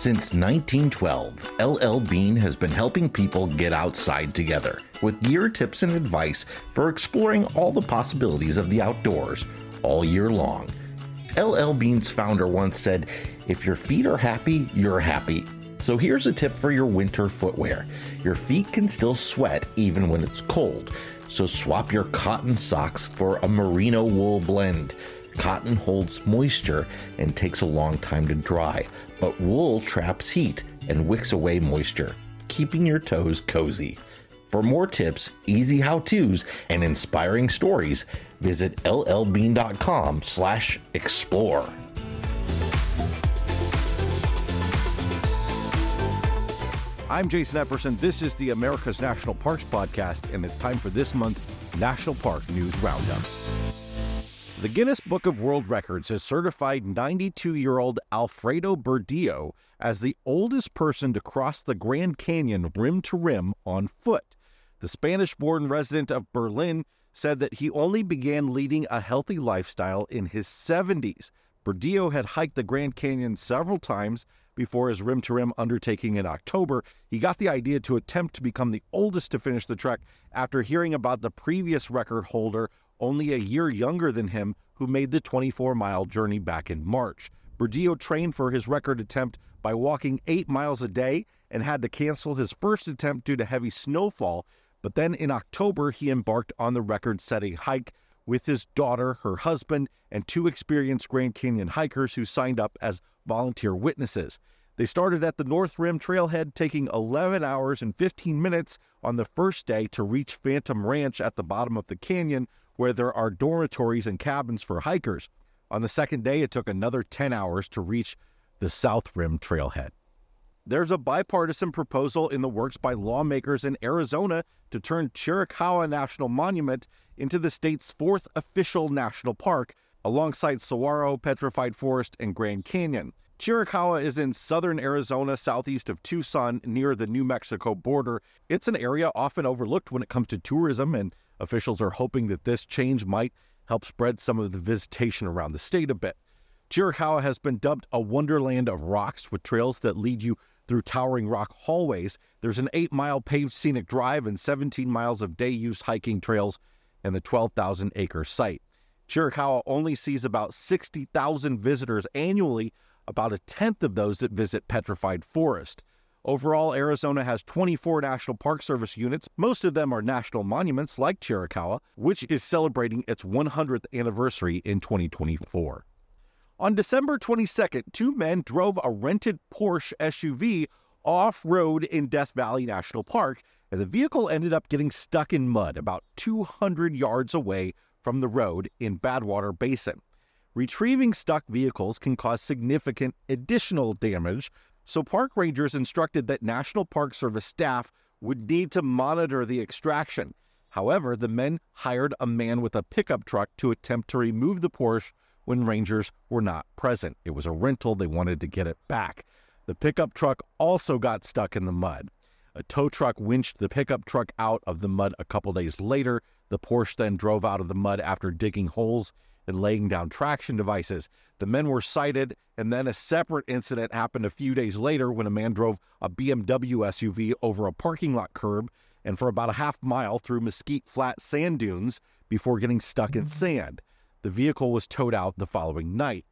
Since 1912, LL Bean has been helping people get outside together with gear tips and advice for exploring all the possibilities of the outdoors all year long. LL Bean's founder once said, If your feet are happy, you're happy. So here's a tip for your winter footwear. Your feet can still sweat even when it's cold, so swap your cotton socks for a merino wool blend. Cotton holds moisture and takes a long time to dry, but wool traps heat and wicks away moisture, keeping your toes cozy. For more tips, easy how-tos, and inspiring stories, visit llbean.com slash explore. I'm Jason Epperson. This is the America's National Parks podcast, and it's time for this month's National Park News Roundup. The Guinness Book of World Records has certified 92 year old Alfredo Burdillo as the oldest person to cross the Grand Canyon rim to rim on foot. The Spanish born resident of Berlin said that he only began leading a healthy lifestyle in his 70s. Burdillo had hiked the Grand Canyon several times before his rim to rim undertaking in October. He got the idea to attempt to become the oldest to finish the trek after hearing about the previous record holder, only a year younger than him, who made the 24 mile journey back in March. Burdillo trained for his record attempt by walking eight miles a day and had to cancel his first attempt due to heavy snowfall. But then in October, he embarked on the record setting hike with his daughter, her husband, and two experienced Grand Canyon hikers who signed up as volunteer witnesses. They started at the North Rim trailhead, taking 11 hours and 15 minutes on the first day to reach Phantom Ranch at the bottom of the canyon, where there are dormitories and cabins for hikers. On the second day, it took another 10 hours to reach the South Rim trailhead. There's a bipartisan proposal in the works by lawmakers in Arizona to turn Chiricahua National Monument into the state's fourth official national park, alongside Saguaro, Petrified Forest, and Grand Canyon. Chiricahua is in southern Arizona, southeast of Tucson, near the New Mexico border. It's an area often overlooked when it comes to tourism, and officials are hoping that this change might help spread some of the visitation around the state a bit. Chiricahua has been dubbed a wonderland of rocks with trails that lead you through towering rock hallways. There's an eight mile paved scenic drive and 17 miles of day use hiking trails and the 12,000 acre site. Chiricahua only sees about 60,000 visitors annually, about a tenth of those that visit Petrified Forest. Overall, Arizona has 24 National Park Service units. Most of them are national monuments like Chiricahua, which is celebrating its 100th anniversary in 2024. On December 22nd, two men drove a rented Porsche SUV off road in Death Valley National Park, and the vehicle ended up getting stuck in mud about 200 yards away from the road in Badwater Basin. Retrieving stuck vehicles can cause significant additional damage, so park rangers instructed that National Park Service staff would need to monitor the extraction. However, the men hired a man with a pickup truck to attempt to remove the Porsche when rangers were not present. It was a rental, they wanted to get it back. The pickup truck also got stuck in the mud. A tow truck winched the pickup truck out of the mud a couple days later. The Porsche then drove out of the mud after digging holes and laying down traction devices. The men were cited, and then a separate incident happened a few days later when a man drove a BMW SUV over a parking lot curb and for about a half mile through Mesquite Flat sand dunes before getting stuck in mm-hmm. sand. The vehicle was towed out the following night.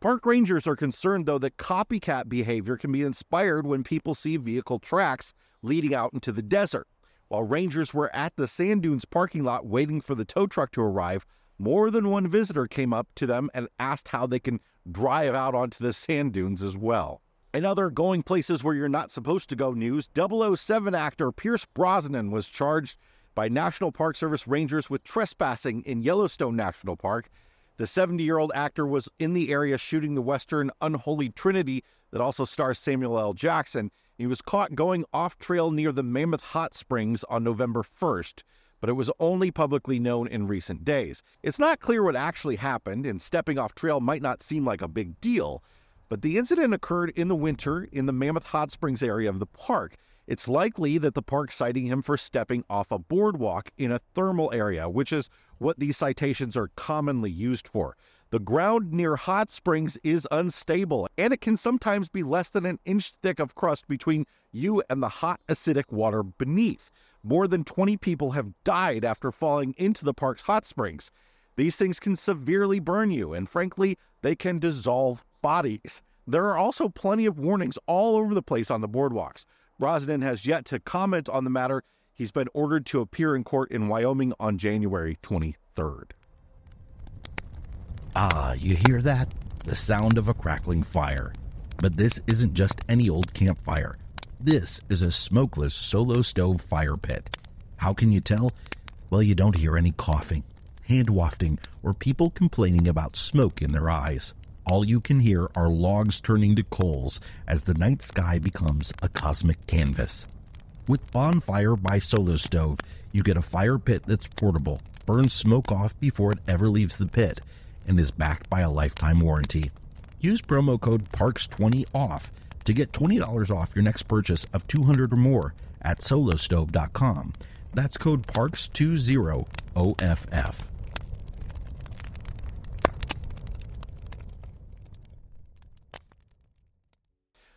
Park rangers are concerned, though, that copycat behavior can be inspired when people see vehicle tracks leading out into the desert. While rangers were at the sand dunes parking lot waiting for the tow truck to arrive, more than one visitor came up to them and asked how they can drive out onto the sand dunes as well. In other going places where you're not supposed to go news, 007 actor Pierce Brosnan was charged by National Park Service rangers with trespassing in Yellowstone National Park. The 70 year old actor was in the area shooting the Western Unholy Trinity that also stars Samuel L. Jackson. He was caught going off trail near the Mammoth Hot Springs on November 1st, but it was only publicly known in recent days. It's not clear what actually happened, and stepping off trail might not seem like a big deal, but the incident occurred in the winter in the Mammoth Hot Springs area of the park. It's likely that the park citing him for stepping off a boardwalk in a thermal area, which is what these citations are commonly used for. The ground near hot springs is unstable, and it can sometimes be less than an inch thick of crust between you and the hot, acidic water beneath. More than 20 people have died after falling into the park's hot springs. These things can severely burn you, and frankly, they can dissolve bodies. There are also plenty of warnings all over the place on the boardwalks. Brosnan has yet to comment on the matter. He's been ordered to appear in court in Wyoming on January 23rd. Ah, you hear that? The sound of a crackling fire. But this isn't just any old campfire. This is a smokeless solo stove fire pit. How can you tell? Well, you don't hear any coughing, hand wafting, or people complaining about smoke in their eyes. All you can hear are logs turning to coals as the night sky becomes a cosmic canvas. With Bonfire by Solo Stove, you get a fire pit that's portable, burns smoke off before it ever leaves the pit, and is backed by a lifetime warranty. Use promo code PARKS20OFF to get $20 off your next purchase of 200 or more at solostove.com. That's code PARKS20OFF.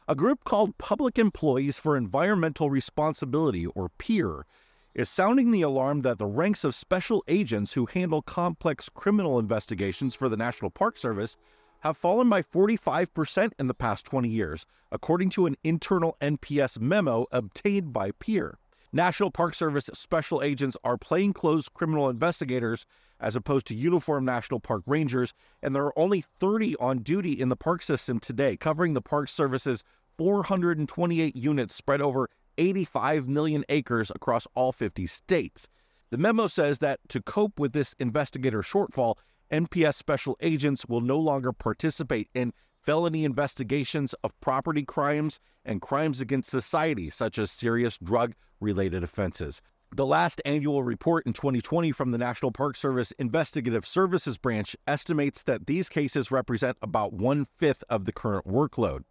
A group called Public Employees for Environmental Responsibility, or PEER, is sounding the alarm that the ranks of special agents who handle complex criminal investigations for the National Park Service have fallen by 45% in the past 20 years, according to an internal NPS memo obtained by PEER. National Park Service special agents are plainclothes criminal investigators as opposed to uniformed National Park Rangers, and there are only 30 on duty in the park system today, covering the Park Service's 428 units spread over 85 million acres across all 50 states. The memo says that to cope with this investigator shortfall, NPS special agents will no longer participate in felony investigations of property crimes and crimes against society, such as serious drug related offenses. The last annual report in 2020 from the National Park Service Investigative Services Branch estimates that these cases represent about one fifth of the current workload.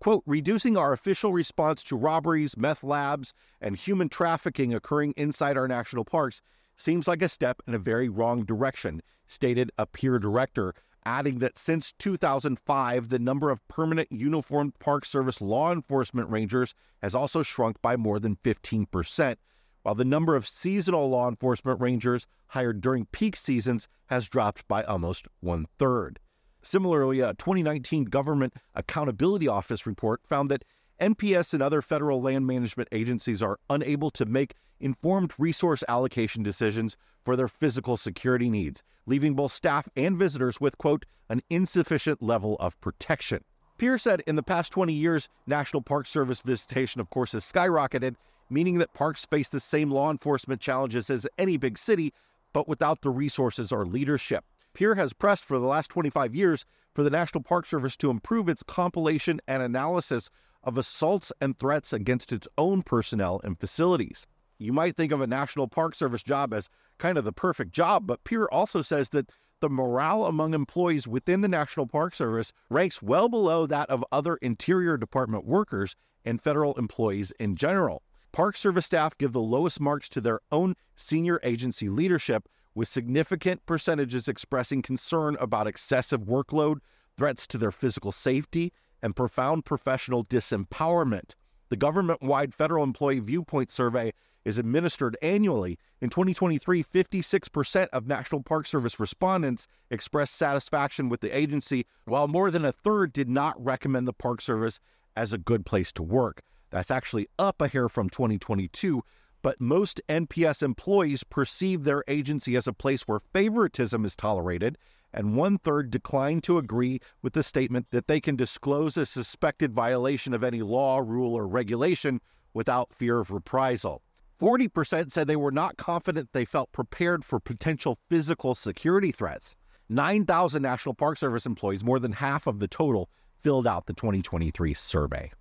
Quote, reducing our official response to robberies, meth labs, and human trafficking occurring inside our national parks seems like a step in a very wrong direction, stated a PEER director, adding that since 2005, the number of permanent uniformed Park Service law enforcement rangers has also shrunk by more than 15%, while the number of seasonal law enforcement rangers hired during peak seasons has dropped by almost one third. Similarly, a 2019 Government Accountability Office report found that NPS and other federal land management agencies are unable to make informed resource allocation decisions for their physical security needs, leaving both staff and visitors with, quote, an insufficient level of protection. PEER said in the past 20 years, National Park Service visitation, of course, has skyrocketed, meaning that parks face the same law enforcement challenges as any big city, but without the resources or leadership. PEER has pressed for the last 25 years for the National Park Service to improve its compilation and analysis of assaults and threats against its own personnel and facilities. You might think of a National Park Service job as kind of the perfect job, but PEER also says that the morale among employees within the National Park Service ranks well below that of other Interior Department workers and federal employees in general. Park Service staff give the lowest marks to their own senior agency leadership, with significant percentages expressing concern about excessive workload, threats to their physical safety, and profound professional disempowerment. The government wide Federal Employee Viewpoint Survey is administered annually. In 2023, 56% of National Park Service respondents expressed satisfaction with the agency, while more than a third did not recommend the Park Service as a good place to work. That's actually up a hair from 2022, but most NPS employees perceive their agency as a place where favoritism is tolerated, and one third declined to agree with the statement that they can disclose a suspected violation of any law, rule, or regulation without fear of reprisal. 40% said they were not confident they felt prepared for potential physical security threats. 9,000 National Park Service employees, more than half of the total, filled out the 2023 survey.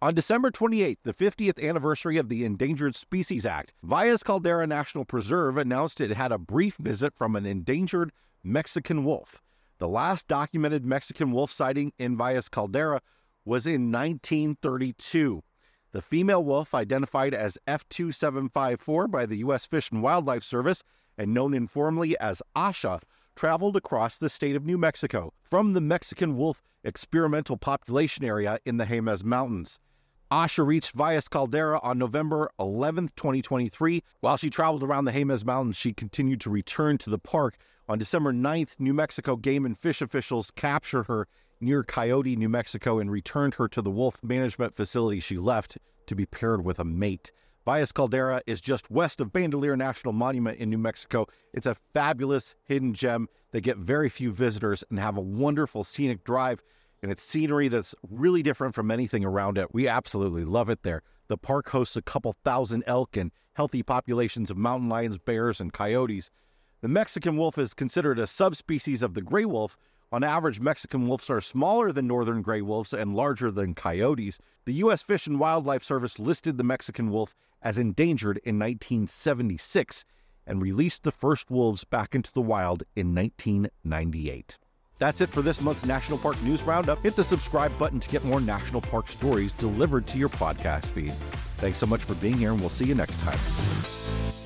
On December 28th, the 50th anniversary of the Endangered Species Act, Valles Caldera National Preserve announced it had a brief visit from an endangered Mexican wolf. The last documented Mexican wolf sighting in Valles Caldera was in 1932. The female wolf, identified as F2754 by the U.S. Fish and Wildlife Service and known informally as Asha, traveled across the state of New Mexico from the Mexican wolf experimental population area in the Jemez Mountains. Asha reached Valles Caldera on November 11, 2023. While she traveled around the Jemez Mountains, she continued to return to the park. On December 9th, New Mexico game and fish officials captured her near Coyote, New Mexico, and returned her to the wolf management facility she left to be paired with a mate. Valles Caldera is just west of Bandelier National Monument in New Mexico. It's a fabulous hidden gem. They get very few visitors and have a wonderful scenic drive and it's scenery that's really different from anything around it. We absolutely love it there. The park hosts a couple thousand elk and healthy populations of mountain lions, bears, and coyotes. The Mexican wolf is considered a subspecies of the gray wolf. On average, Mexican wolves are smaller than northern gray wolves and larger than coyotes. The U.S. Fish and Wildlife Service listed the Mexican wolf as endangered in 1976 and released the first wolves back into the wild in 1998. That's it for this month's National Park News Roundup. Hit the subscribe button to get more national park stories delivered to your podcast feed. Thanks so much for being here, and we'll see you next time.